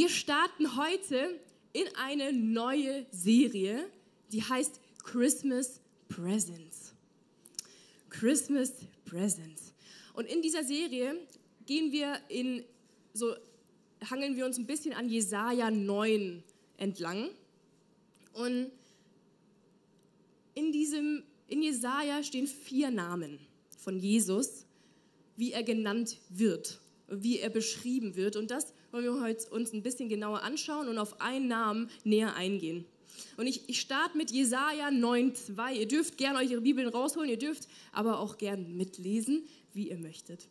Wir starten heute in eine neue Serie, die heißt Christmas Presents. Christmas Presents. Und in dieser Serie gehen wir in so hangeln wir uns ein bisschen an Jesaja 9 entlang. Und in diesem in Jesaja stehen vier Namen von Jesus, wie er genannt wird, wie er beschrieben wird. Und das wollen wir heute uns ein bisschen genauer anschauen und auf einen Namen näher eingehen. Und ich, ich starte mit Jesaja 9,2. Ihr dürft gerne euch ihre Bibeln rausholen, ihr dürft aber auch gerne mitlesen, wie ihr möchtet.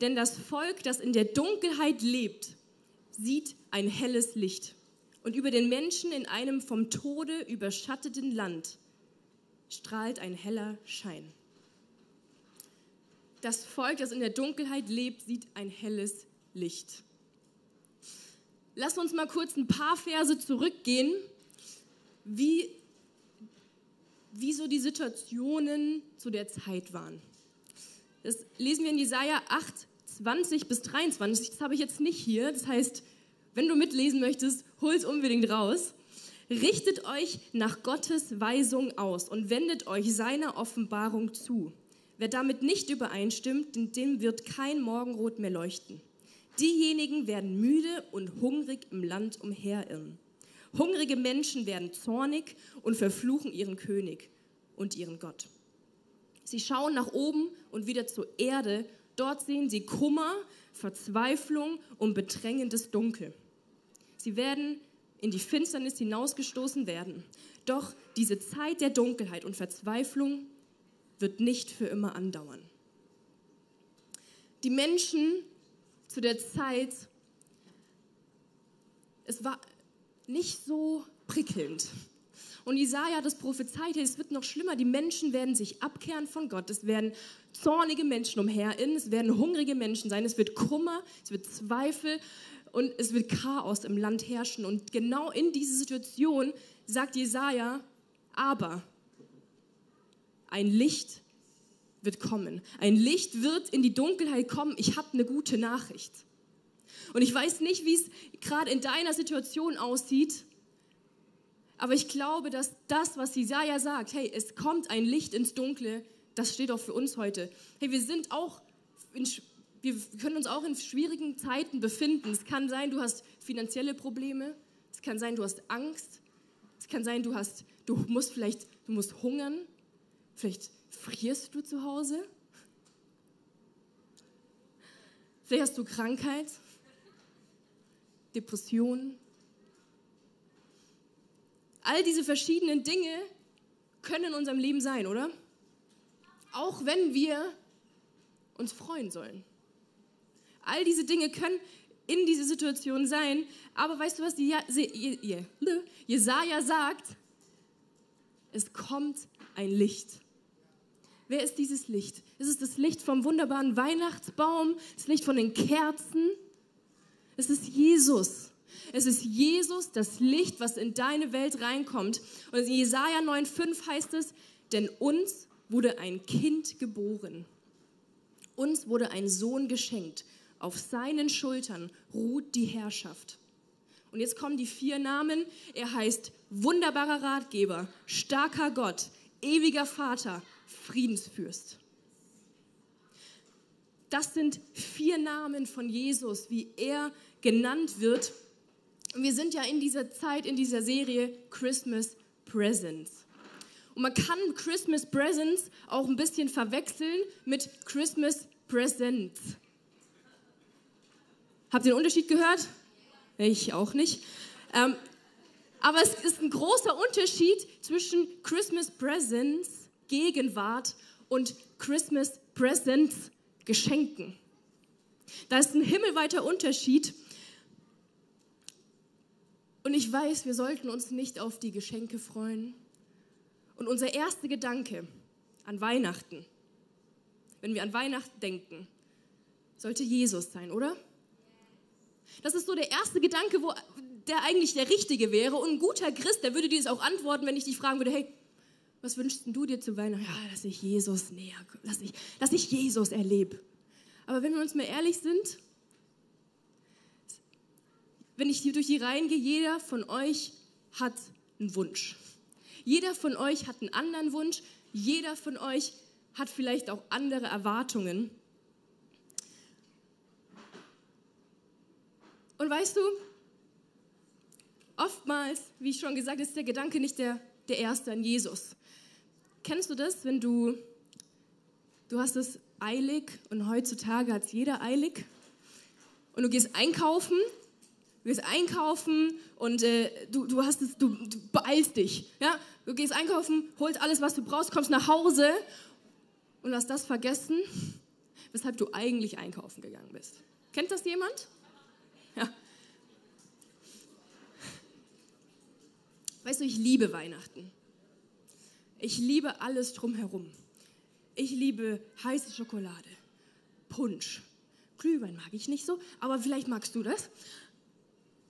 Denn das Volk, das in der Dunkelheit lebt, sieht ein helles Licht. Und über den Menschen in einem vom Tode überschatteten Land strahlt ein heller Schein. Das Volk, das in der Dunkelheit lebt, sieht ein helles Licht. Lass uns mal kurz ein paar Verse zurückgehen, wie, wie so die Situationen zu der Zeit waren. Das lesen wir in Jesaja 8, 20 bis 23. Das habe ich jetzt nicht hier. Das heißt, wenn du mitlesen möchtest, hol es unbedingt raus. Richtet euch nach Gottes Weisung aus und wendet euch seiner Offenbarung zu. Wer damit nicht übereinstimmt, dem wird kein Morgenrot mehr leuchten. Diejenigen werden müde und hungrig im Land umherirren. Hungrige Menschen werden zornig und verfluchen ihren König und ihren Gott. Sie schauen nach oben und wieder zur Erde. Dort sehen sie Kummer, Verzweiflung und bedrängendes Dunkel. Sie werden in die Finsternis hinausgestoßen werden. Doch diese Zeit der Dunkelheit und Verzweiflung wird nicht für immer andauern. Die Menschen zu der Zeit, es war nicht so prickelnd. Und Isaiah hat es prophezeit, es wird noch schlimmer. Die Menschen werden sich abkehren von Gott. Es werden zornige Menschen umherirren. Es werden hungrige Menschen sein. Es wird Kummer, es wird Zweifel und es wird Chaos im Land herrschen. Und genau in diese Situation sagt Jesaja, aber ein Licht wird kommen. Ein Licht wird in die Dunkelheit kommen. Ich habe eine gute Nachricht. Und ich weiß nicht, wie es gerade in deiner Situation aussieht, aber ich glaube, dass das, was Jesaja sagt, hey, es kommt ein Licht ins Dunkle, das steht auch für uns heute. Hey, wir sind auch, in, wir können uns auch in schwierigen Zeiten befinden. Es kann sein, du hast finanzielle Probleme. Es kann sein, du hast Angst. Es kann sein, du hast, du musst vielleicht, du musst hungern. Vielleicht frierst du zu Hause. Vielleicht hast du Krankheit, Depressionen. All diese verschiedenen Dinge können in unserem Leben sein, oder? Auch wenn wir uns freuen sollen. All diese Dinge können in diese Situation sein, aber weißt du was Jesaja sagt? Es kommt ein Licht. Wer ist dieses Licht? Ist es das Licht vom wunderbaren Weihnachtsbaum? Das Licht von den Kerzen? Es ist Jesus. Es ist Jesus, das Licht, was in deine Welt reinkommt. Und in Jesaja 9,5 heißt es: Denn uns wurde ein Kind geboren. Uns wurde ein Sohn geschenkt. Auf seinen Schultern ruht die Herrschaft. Und jetzt kommen die vier Namen. Er heißt wunderbarer Ratgeber, starker Gott, ewiger Vater, Friedensfürst. Das sind vier Namen von Jesus, wie er genannt wird. Und wir sind ja in dieser Zeit, in dieser Serie Christmas Presents. Und man kann Christmas Presents auch ein bisschen verwechseln mit Christmas Presents. Habt ihr den Unterschied gehört? Ich auch nicht. Ähm, aber es ist ein großer Unterschied zwischen Christmas Presents Gegenwart und Christmas Presents, Geschenken. Da ist ein himmelweiter Unterschied. Und ich weiß, wir sollten uns nicht auf die Geschenke freuen. Und unser erster Gedanke an Weihnachten, wenn wir an Weihnachten denken, sollte Jesus sein, oder? Das ist so der erste Gedanke, wo der eigentlich der richtige wäre. Und ein guter Christ, der würde dir das auch antworten, wenn ich dich fragen würde, hey, was wünschst du dir zu Weihnachten? Ja, dass ich Jesus näher, dass ich, dass ich Jesus erlebe. Aber wenn wir uns mal ehrlich sind, wenn ich hier durch die Reihen gehe, jeder von euch hat einen Wunsch. Jeder von euch hat einen anderen Wunsch. Jeder von euch hat vielleicht auch andere Erwartungen. Und weißt du, oftmals, wie ich schon gesagt ist der Gedanke nicht der, der erste an Jesus. Kennst du das, wenn du, du hast es eilig und heutzutage hat es jeder eilig und du gehst einkaufen, du gehst einkaufen und äh, du, du, hast es, du, du beeilst dich. Ja? Du gehst einkaufen, holst alles, was du brauchst, kommst nach Hause und hast das vergessen, weshalb du eigentlich einkaufen gegangen bist. Kennt das jemand? Ja. Weißt du, ich liebe Weihnachten. Ich liebe alles drumherum. Ich liebe heiße Schokolade, Punsch, Glühwein mag ich nicht so, aber vielleicht magst du das.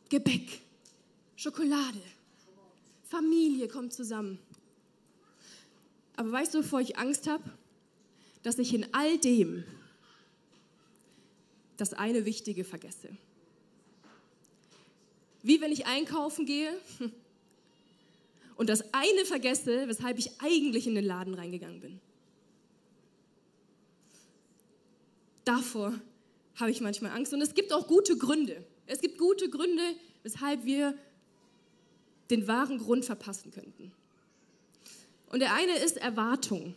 Gebäck, Schokolade, Familie kommt zusammen. Aber weißt du, wovor ich Angst habe? Dass ich in all dem das eine Wichtige vergesse. Wie wenn ich einkaufen gehe und das eine vergesse, weshalb ich eigentlich in den Laden reingegangen bin. Davor habe ich manchmal Angst. Und es gibt auch gute Gründe. Es gibt gute Gründe, weshalb wir den wahren Grund verpassen könnten. Und der eine ist Erwartung.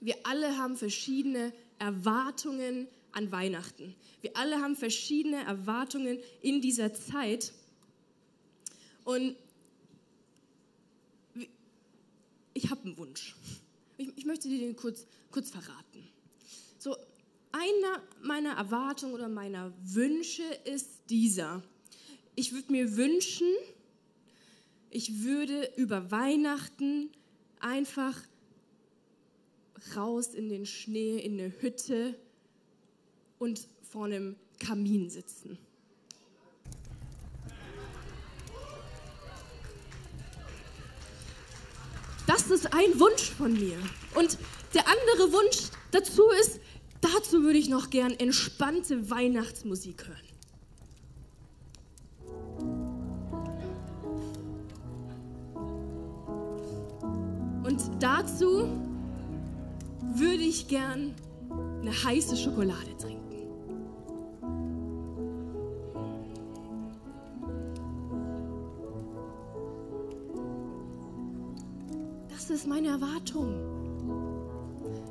Wir alle haben verschiedene Erwartungen an Weihnachten. Wir alle haben verschiedene Erwartungen in dieser Zeit. Und ich habe einen Wunsch. Ich, ich, möchte dir den kurz, kurz verraten. So, einer meiner Erwartungen oder meiner Wünsche ist dieser. Ich würde mir wünschen, ich würde über Weihnachten einfach raus in den Schnee, in eine Hütte und vor einem Kamin sitzen. Das ist ein Wunsch von mir. Und der andere Wunsch dazu ist, Dazu würde ich noch gern entspannte Weihnachtsmusik hören. Und dazu würde ich gern eine heiße Schokolade trinken. Ist meine Erwartung.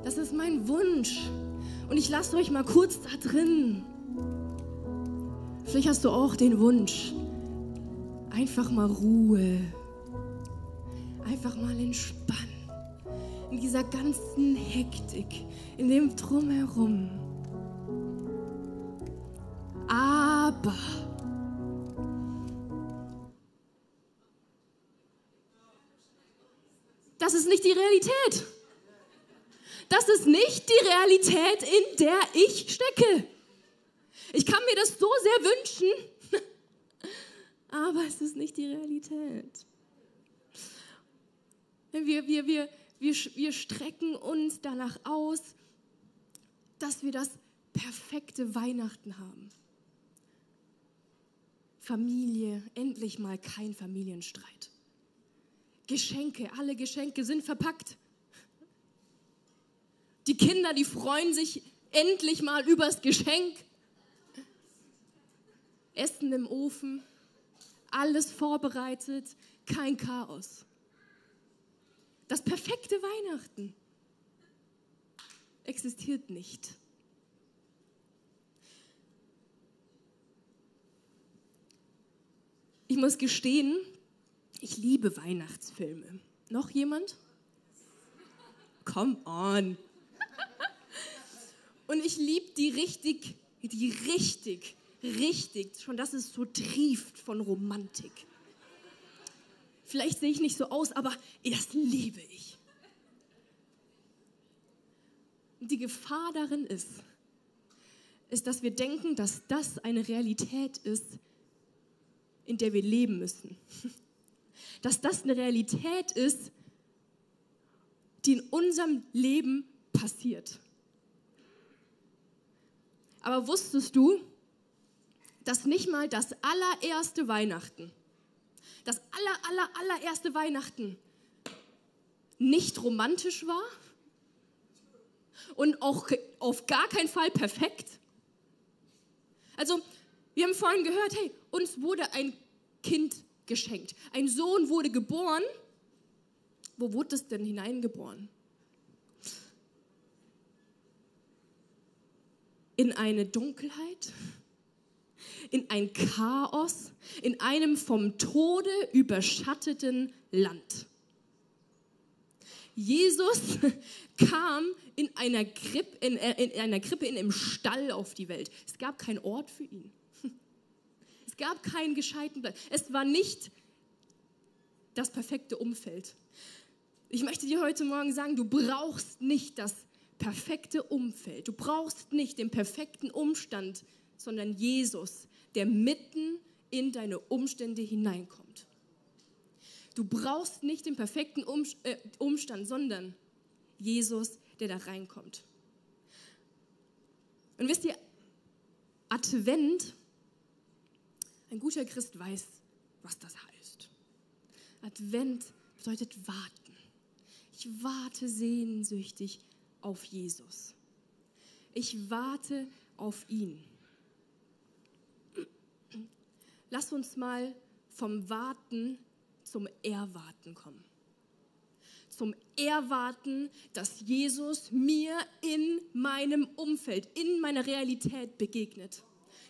Das ist mein Wunsch. Und ich lasse euch mal kurz da drin. Vielleicht hast du auch den Wunsch, einfach mal Ruhe, einfach mal entspannen. In dieser ganzen Hektik, in dem Drumherum. Aber ist nicht die Realität. Das ist nicht die Realität, in der ich stecke. Ich kann mir das so sehr wünschen, aber es ist nicht die Realität. Wir, wir, wir, wir, wir strecken uns danach aus, dass wir das perfekte Weihnachten haben. Familie, endlich mal kein Familienstreit. Geschenke, alle Geschenke sind verpackt. Die Kinder, die freuen sich endlich mal übers Geschenk. Essen im Ofen, alles vorbereitet, kein Chaos. Das perfekte Weihnachten existiert nicht. Ich muss gestehen, ich liebe Weihnachtsfilme. Noch jemand? Come on. Und ich liebe die richtig, die richtig, richtig, schon dass es so trieft von Romantik. Vielleicht sehe ich nicht so aus, aber das liebe ich. Und die Gefahr darin ist, ist, dass wir denken, dass das eine Realität ist, in der wir leben müssen. Dass das eine Realität ist, die in unserem Leben passiert. Aber wusstest du, dass nicht mal das allererste Weihnachten, das aller, aller, allererste Weihnachten nicht romantisch war und auch auf gar keinen Fall perfekt. Also, wir haben vorhin gehört, hey, uns wurde ein Kind geschenkt. Ein Sohn wurde geboren. Wo wurde es denn hineingeboren? In eine Dunkelheit, in ein Chaos, in einem vom Tode überschatteten Land. Jesus kam in einer, Krippe, in, äh, in einer Krippe in einem Stall auf die Welt. Es gab keinen Ort für ihn. Es gab keinen gescheiten Platz. Es war nicht das perfekte Umfeld. Ich möchte dir heute Morgen sagen, du brauchst nicht das perfekte Umfeld. Du brauchst nicht den perfekten Umstand, sondern Jesus, der mitten in deine Umstände hineinkommt. Du brauchst nicht den perfekten äh, Umstand, sondern Jesus, der da reinkommt. Und wisst ihr, Advent, ein guter Christ weiß, was das heißt. Advent bedeutet warten. Ich warte sehnsüchtig auf Jesus. Ich warte auf ihn. Lass uns mal vom Warten zum Erwarten kommen. Zum Erwarten, dass Jesus mir in meinem Umfeld, in meiner Realität begegnet.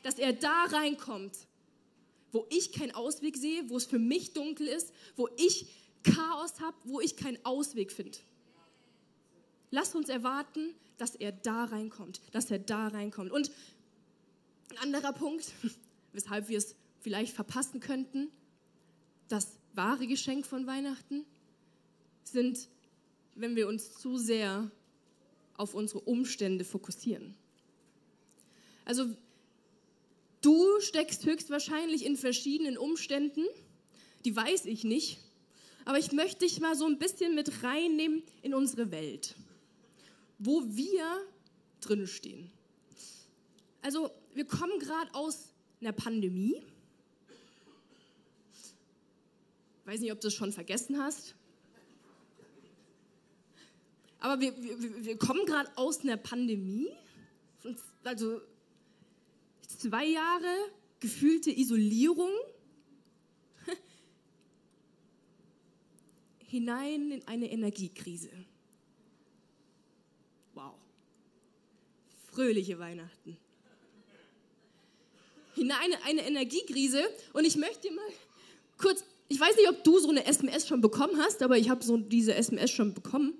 Dass er da reinkommt, wo ich keinen Ausweg sehe, wo es für mich dunkel ist, wo ich Chaos habe, wo ich keinen Ausweg finde. Lass uns erwarten, dass er da reinkommt, dass er da reinkommt. Und ein anderer Punkt, weshalb wir es vielleicht verpassen könnten, das wahre Geschenk von Weihnachten sind, wenn wir uns zu sehr auf unsere Umstände fokussieren. Also du steckst höchstwahrscheinlich in verschiedenen Umständen, die weiß ich nicht, aber ich möchte dich mal so ein bisschen mit reinnehmen in unsere Welt, wo wir drin stehen. Also wir kommen gerade aus einer Pandemie weiß nicht, ob du es schon vergessen hast. Aber wir, wir, wir kommen gerade aus einer Pandemie, also zwei Jahre gefühlte Isolierung, hinein in eine Energiekrise. Wow. Fröhliche Weihnachten. Hinein in eine Energiekrise. Und ich möchte mal kurz ich weiß nicht, ob du so eine SMS schon bekommen hast, aber ich habe so diese SMS schon bekommen.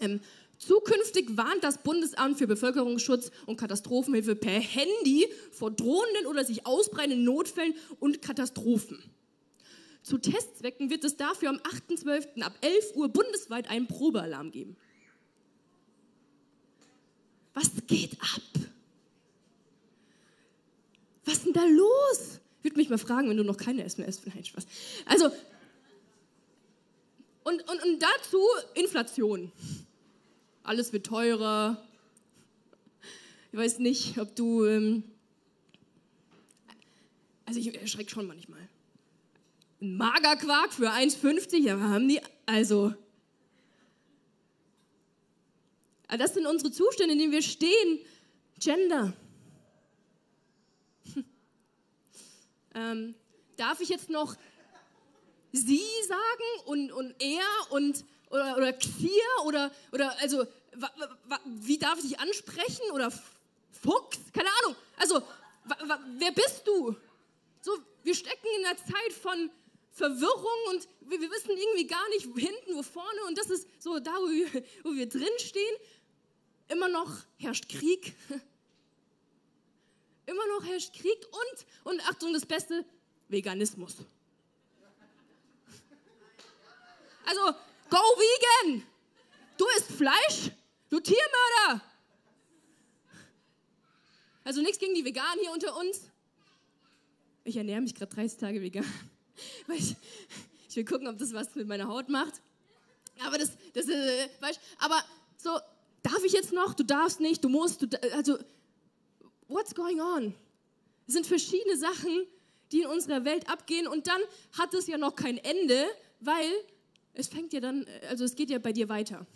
Ähm, zukünftig warnt das Bundesamt für Bevölkerungsschutz und Katastrophenhilfe per Handy vor drohenden oder sich ausbreitenden Notfällen und Katastrophen. Zu Testzwecken wird es dafür am 8.12. ab 11 Uhr bundesweit einen Probealarm geben. Was geht ab? Was ist denn da los? würde mich mal fragen, wenn du noch keine SMS Nein, Spaß. Also, und, und, und dazu Inflation. Alles wird teurer. Ich weiß nicht, ob du. Ähm also, ich erschrecke schon manchmal. Ein Magerquark für 1,50, ja, haben die. Also. Das sind unsere Zustände, in denen wir stehen. Gender. Ähm, darf ich jetzt noch sie sagen und, und er und oder, oder Xier oder, oder also wie darf ich dich ansprechen oder Fuchs? Keine Ahnung. Also, wer bist du? So, wir stecken in einer Zeit von Verwirrung und wir, wir, wissen irgendwie gar nicht, wo hinten, wo vorne und das ist so da, wo wir, wo wir drin stehen. Immer noch herrscht Krieg. Immer noch herrscht Krieg und, und Achtung, das Beste, Veganismus. Also, go vegan! Du isst Fleisch, du Tiermörder! Also nichts gegen die Veganen hier unter uns. Ich ernähre mich gerade 30 Tage vegan. Weil ich, ich, will gucken, ob das was mit meiner Haut macht. Aber das, das äh, weißt, aber so, darf ich jetzt noch? Du darfst nicht, du musst, du, also what's going on? Es sind verschiedene Sachen, die in unserer Welt abgehen und dann hat es ja noch kein Ende, weil es fängt ja dann, also es geht ja bei dir weiter.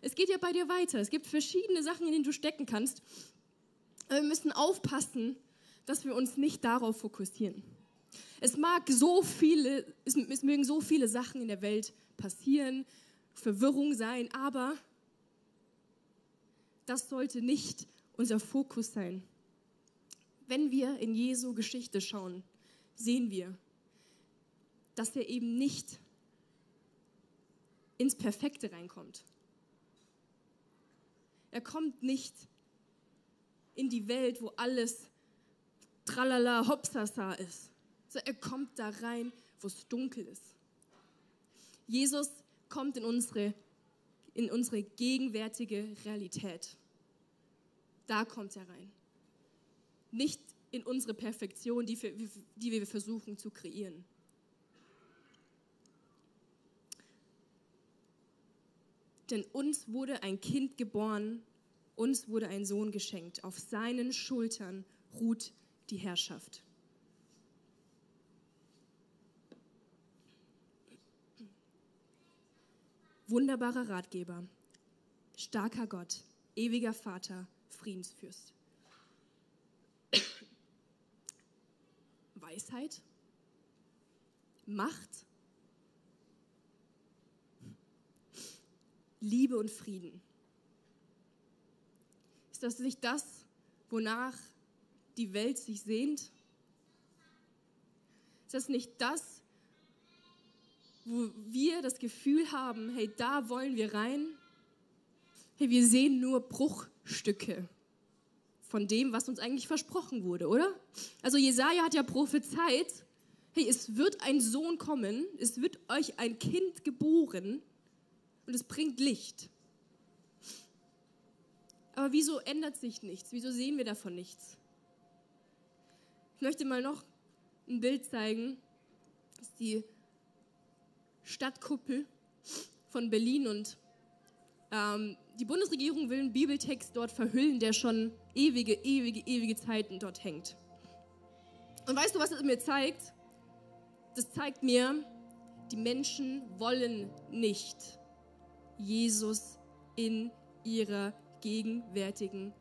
Es geht ja bei dir weiter. Es gibt verschiedene Sachen, in denen du stecken kannst. Aber wir müssen aufpassen, dass wir uns nicht darauf fokussieren. Es mag so viele, es, es mögen so viele Sachen in der Welt passieren, Verwirrung sein, aber das sollte nicht unser Fokus sein. Wenn wir in Jesu Geschichte schauen, sehen wir, dass er eben nicht ins Perfekte reinkommt. Er kommt nicht in die Welt, wo alles tralala hopsasa ist. So, er kommt da rein, wo es dunkel ist. Jesus kommt in unsere, in unsere gegenwärtige Realität. Da kommt er rein. Nicht in unsere Perfektion, die, wir, die wir versuchen zu kreieren. Denn uns wurde ein Kind geboren, uns wurde ein Sohn geschenkt. Auf seinen Schultern ruht die Herrschaft. Wunderbarer Ratgeber, starker Gott, ewiger Vater, Friedensfürst. Weisheit, Macht, Liebe und Frieden. Ist das nicht das, wonach die Welt sich sehnt? Ist das nicht das, wo wir das Gefühl haben, hey, da wollen wir rein? Hey, wir sehen nur Bruchstücke von dem, was uns eigentlich versprochen wurde, oder? Also Jesaja hat ja prophezeit, hey, es wird ein Sohn kommen, es wird euch ein Kind geboren und es bringt Licht. Aber wieso ändert sich nichts? Wieso sehen wir davon nichts? Ich möchte mal noch ein Bild zeigen. Das ist die Stadtkuppel von Berlin und ähm, die Bundesregierung will einen Bibeltext dort verhüllen, der schon ewige, ewige, ewige Zeiten dort hängt. Und weißt du, was es mir zeigt? Das zeigt mir, die Menschen wollen nicht Jesus in ihrer gegenwärtigen,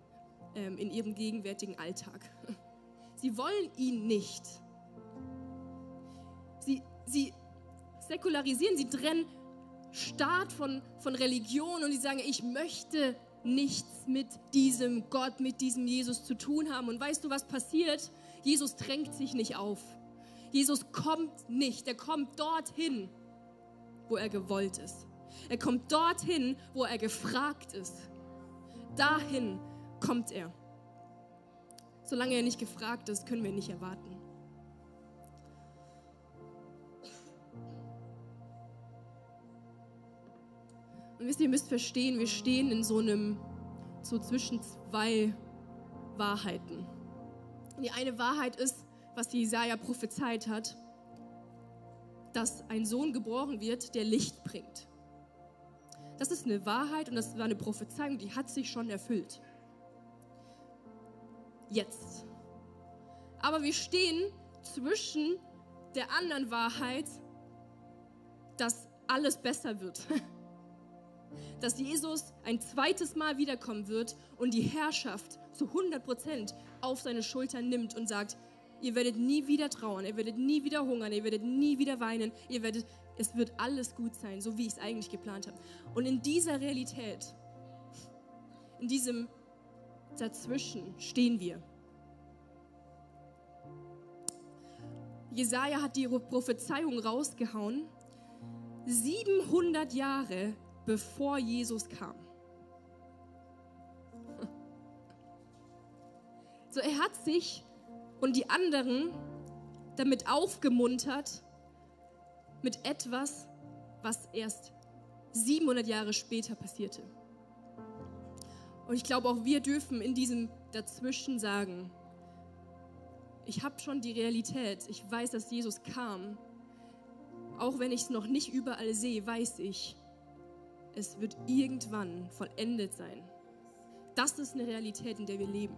ähm, in ihrem gegenwärtigen Alltag. Sie wollen ihn nicht. Sie, sie säkularisieren, sie trennen Staat von, von Religion und sie sagen, ich möchte nichts mit diesem Gott, mit diesem Jesus zu tun haben. Und weißt du, was passiert? Jesus drängt sich nicht auf. Jesus kommt nicht. Er kommt dorthin, wo er gewollt ist. Er kommt dorthin, wo er gefragt ist. Dahin kommt er. Solange er nicht gefragt ist, können wir nicht erwarten. Und wisst ihr, ihr müsst verstehen, wir stehen in so einem, so zwischen zwei Wahrheiten. Die eine Wahrheit ist, was Jesaja prophezeit hat, dass ein Sohn geboren wird, der Licht bringt. Das ist eine Wahrheit und das war eine Prophezeiung, die hat sich schon erfüllt. Jetzt. Aber wir stehen zwischen der anderen Wahrheit, dass alles besser wird. Dass Jesus ein zweites Mal wiederkommen wird und die Herrschaft zu 100 Prozent auf seine Schultern nimmt und sagt, ihr werdet nie wieder trauern, ihr werdet nie wieder hungern, ihr werdet nie wieder weinen, ihr werdet es wird alles gut sein, so wie ich es eigentlich geplant habe. Und in dieser Realität, in diesem Dazwischen stehen wir. Jesaja hat die Prophezeiung rausgehauen, 700 Jahre bevor Jesus kam. So, er hat sich und die anderen damit aufgemuntert, mit etwas, was erst 700 Jahre später passierte. Und ich glaube, auch wir dürfen in diesem Dazwischen sagen, ich habe schon die Realität, ich weiß, dass Jesus kam. Auch wenn ich es noch nicht überall sehe, weiß ich, es wird irgendwann vollendet sein. Das ist eine Realität, in der wir leben.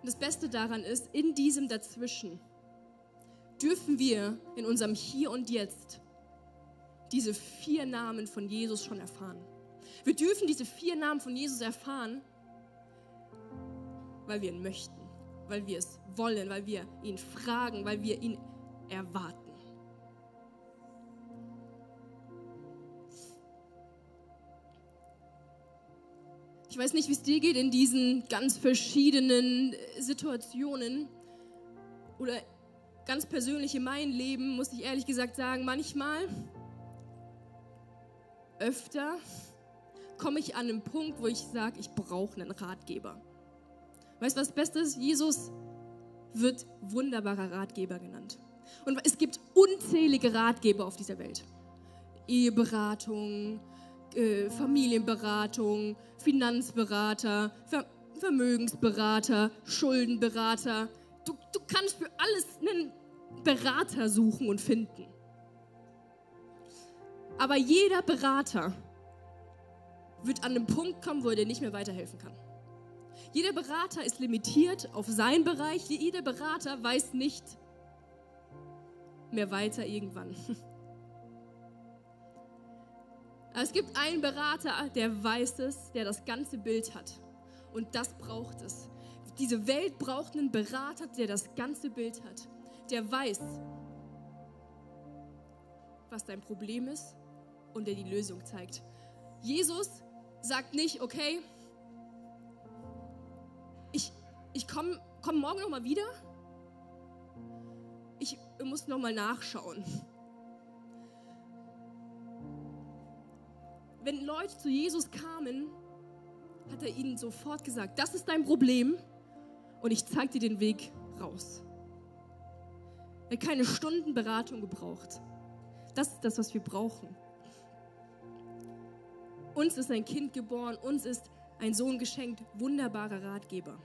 Und das Beste daran ist, in diesem Dazwischen dürfen wir in unserem Hier und Jetzt diese vier Namen von Jesus schon erfahren. Wir dürfen diese vier Namen von Jesus erfahren, weil wir ihn möchten, weil wir es wollen, weil wir ihn fragen, weil wir ihn erwarten. Ich weiß nicht, wie es dir geht in diesen ganz verschiedenen Situationen oder ganz persönlich in meinem Leben, muss ich ehrlich gesagt sagen, manchmal, öfter, komme ich an einen Punkt, wo ich sage, ich brauche einen Ratgeber. Weißt du, was das Beste ist? Jesus wird wunderbarer Ratgeber genannt. Und es gibt unzählige Ratgeber auf dieser Welt. Eheberatung, äh, Familienberatung, Finanzberater, Ver Vermögensberater, Schuldenberater. Kannst für alles einen Berater suchen und finden. Aber jeder Berater wird an einen Punkt kommen, wo er dir nicht mehr weiterhelfen kann. Jeder Berater ist limitiert auf seinen Bereich. Jeder Berater weiß nicht mehr weiter irgendwann. Es gibt einen Berater, der weiß es, der das ganze Bild hat. Und das braucht es. Diese Welt braucht einen Berater, der das ganze Bild hat. Der weiß, was dein Problem ist und der die Lösung zeigt. Jesus sagt nicht, okay, ich, ich komme komm morgen nochmal wieder. Ich muss nochmal nachschauen. Wenn Leute zu Jesus kamen, hat er ihnen sofort gesagt, das ist dein Problem und ich zeige dir den Weg raus. Er hat keine Stundenberatung gebraucht. Das ist das, was wir brauchen. Uns ist ein Kind geboren, uns ist ein Sohn geschenkt, wunderbarer Ratgeber.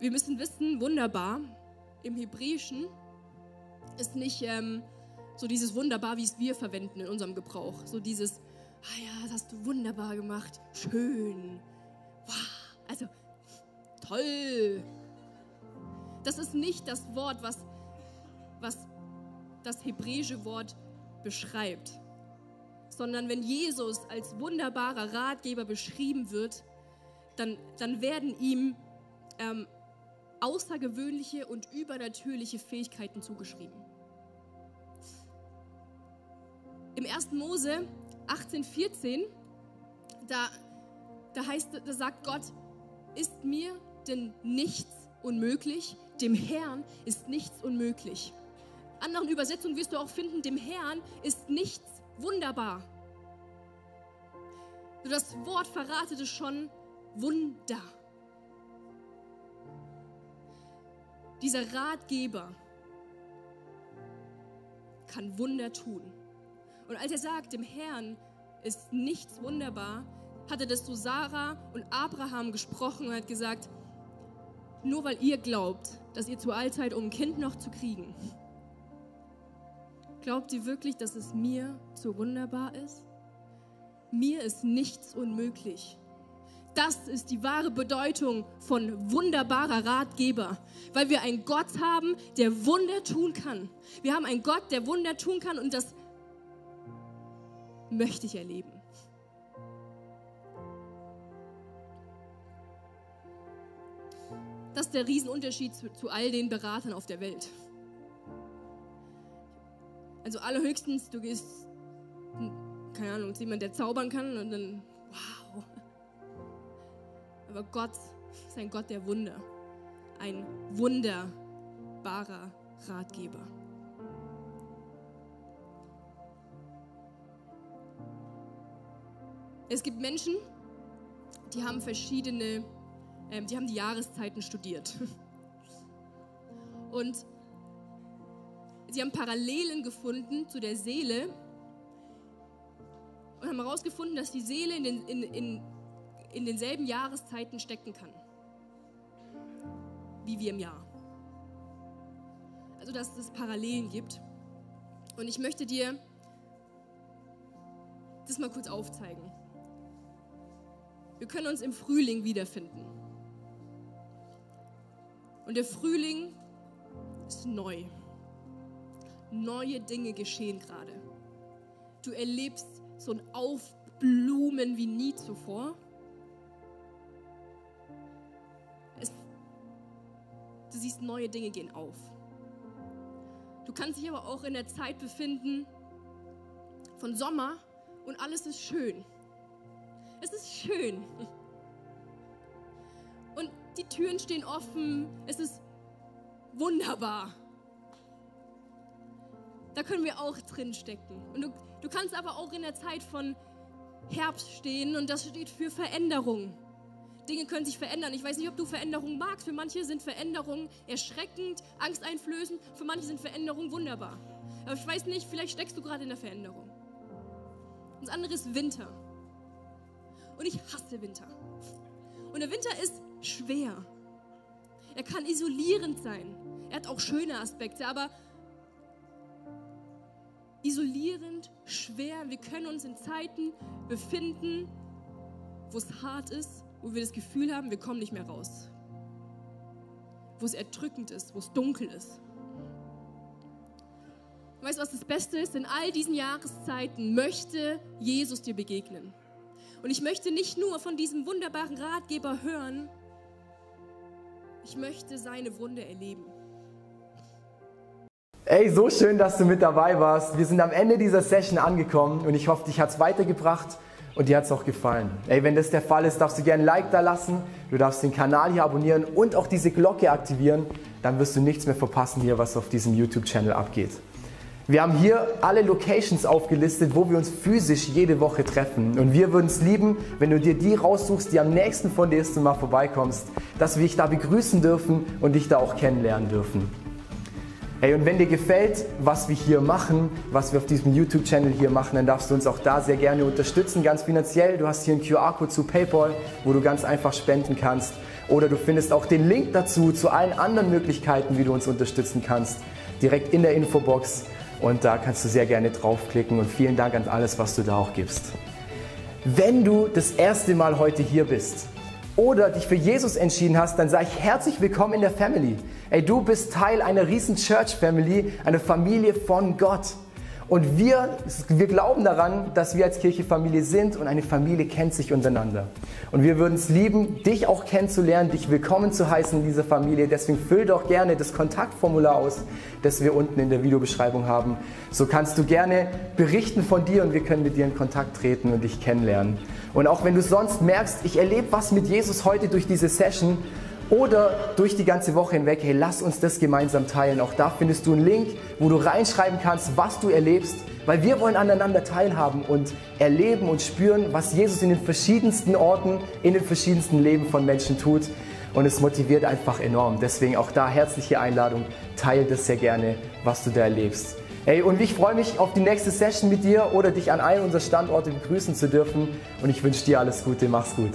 Wir müssen wissen, wunderbar im Hebräischen ist nicht ähm, so dieses wunderbar, wie es wir verwenden in unserem Gebrauch. So dieses, ah ja, das hast du wunderbar gemacht, schön, wow, also toll. Das ist nicht das Wort, was, was das hebräische Wort beschreibt, sondern wenn Jesus als wunderbarer Ratgeber beschrieben wird, dann, dann werden ihm ähm, außergewöhnliche und übernatürliche Fähigkeiten zugeschrieben. Im 1. Mose 18,14, da, da heißt, da sagt Gott, ist mir denn nichts unmöglich? Dem Herrn ist nichts unmöglich anderen Übersetzungen wirst du auch finden, dem Herrn ist nichts wunderbar. Das Wort verratet es schon, Wunder. Dieser Ratgeber kann Wunder tun. Und als er sagt, dem Herrn ist nichts wunderbar, hat er das zu Sarah und Abraham gesprochen und hat gesagt, nur weil ihr glaubt, dass ihr zu alt seid, um ein Kind noch zu kriegen, Glaubt ihr wirklich, dass es mir so wunderbar ist? Mir ist nichts unmöglich. Das ist die wahre Bedeutung von wunderbarer Ratgeber, weil wir einen Gott haben, der Wunder tun kann. Wir haben einen Gott, der Wunder tun kann und das möchte ich erleben. Das ist der Riesenunterschied zu, zu all den Beratern auf der Welt. Also allerhöchstens, du gehst, hm, keine Ahnung, zu jemand, der zaubern kann und dann, wow. Aber Gott ist ein Gott der Wunder. Ein wunderbarer Ratgeber. Es gibt Menschen, die haben verschiedene, äh, die haben die Jahreszeiten studiert. Und sie haben Parallelen gefunden zu der Seele und haben herausgefunden, dass die Seele in, den, in, in, in denselben Jahreszeiten stecken kann, wie wir im Jahr. Also dass es Parallelen gibt. Und ich möchte dir das mal kurz aufzeigen. Wir können uns im Frühling wiederfinden. Und der Frühling ist neu. Neue Dinge geschehen gerade. Du erlebst so ein Aufblumen wie nie zuvor. Es, du siehst, neue Dinge gehen auf. Du kannst dich aber auch in der Zeit befinden von Sommer und alles ist schön. Es ist schön. Und die Türen stehen offen. Es ist wunderbar. Da können wir auch drin stecken. Und du, du kannst aber auch in der Zeit von Herbst stehen und das steht für Veränderung. Dinge können sich verändern. Ich weiß nicht, ob du Veränderungen magst. Für manche sind Veränderungen erschreckend, angsteinflößend. Für manche sind Veränderungen wunderbar. Aber ich weiß nicht, vielleicht steckst du gerade in der Veränderung. Das andere ist Winter. Und ich hasse Winter. Und der Winter ist schwer. Er kann isolierend sein. Er hat auch schöne Aspekte, aber isolierend, schwer. Wir können uns in Zeiten befinden, wo es hart ist, wo wir das Gefühl haben, wir kommen nicht mehr raus. Wo es erdrückend ist, wo es dunkel ist. weißt du, was das Beste ist? In all diesen Jahreszeiten möchte Jesus dir begegnen. Und ich möchte nicht nur von diesem wunderbaren Ratgeber hören, ich möchte seine Wunde erleben. Ey, so schön, dass du mit dabei warst. Wir sind am Ende dieser Session angekommen und ich hoffe, dich hat es weitergebracht und dir hat es auch gefallen. Ey, wenn das der Fall ist, darfst du gerne ein Like da lassen, du darfst den Kanal hier abonnieren und auch diese Glocke aktivieren. Dann wirst du nichts mehr verpassen hier, was auf diesem YouTube-Channel abgeht. Wir haben hier alle Locations aufgelistet, wo wir uns physisch jede Woche treffen. Und wir würden es lieben, wenn du dir die raussuchst, die am nächsten von dir ist und mal vorbeikommst, dass wir dich da begrüßen dürfen und dich da auch kennenlernen dürfen. Hey, und wenn dir gefällt, was wir hier machen, was wir auf diesem YouTube-Channel hier machen, dann darfst du uns auch da sehr gerne unterstützen, ganz finanziell. Du hast hier einen QR-Code zu PayPal, wo du ganz einfach spenden kannst. Oder du findest auch den Link dazu, zu allen anderen Möglichkeiten, wie du uns unterstützen kannst, direkt in der Infobox. Und da kannst du sehr gerne draufklicken. Und vielen Dank an alles, was du da auch gibst. Wenn du das erste Mal heute hier bist, oder dich für Jesus entschieden hast, dann sage ich herzlich willkommen in der Family. Ey, du bist Teil einer riesen Church Family, einer Familie von Gott. Und wir, wir glauben daran, dass wir als Kirche Familie sind und eine Familie kennt sich untereinander. Und wir würden es lieben, dich auch kennenzulernen, dich willkommen zu heißen in dieser Familie. Deswegen füll doch gerne das Kontaktformular aus, das wir unten in der Videobeschreibung haben. So kannst du gerne berichten von dir und wir können mit dir in Kontakt treten und dich kennenlernen. Und auch wenn du sonst merkst, ich erlebe was mit Jesus heute durch diese Session, oder durch die ganze Woche hinweg, hey, lass uns das gemeinsam teilen. Auch da findest du einen Link, wo du reinschreiben kannst, was du erlebst, weil wir wollen aneinander teilhaben und erleben und spüren, was Jesus in den verschiedensten Orten, in den verschiedensten Leben von Menschen tut. Und es motiviert einfach enorm. Deswegen auch da herzliche Einladung, teile das sehr gerne, was du da erlebst. Hey, und ich freue mich auf die nächste Session mit dir oder dich an einem unserer Standorte begrüßen zu dürfen. Und ich wünsche dir alles Gute, mach's gut.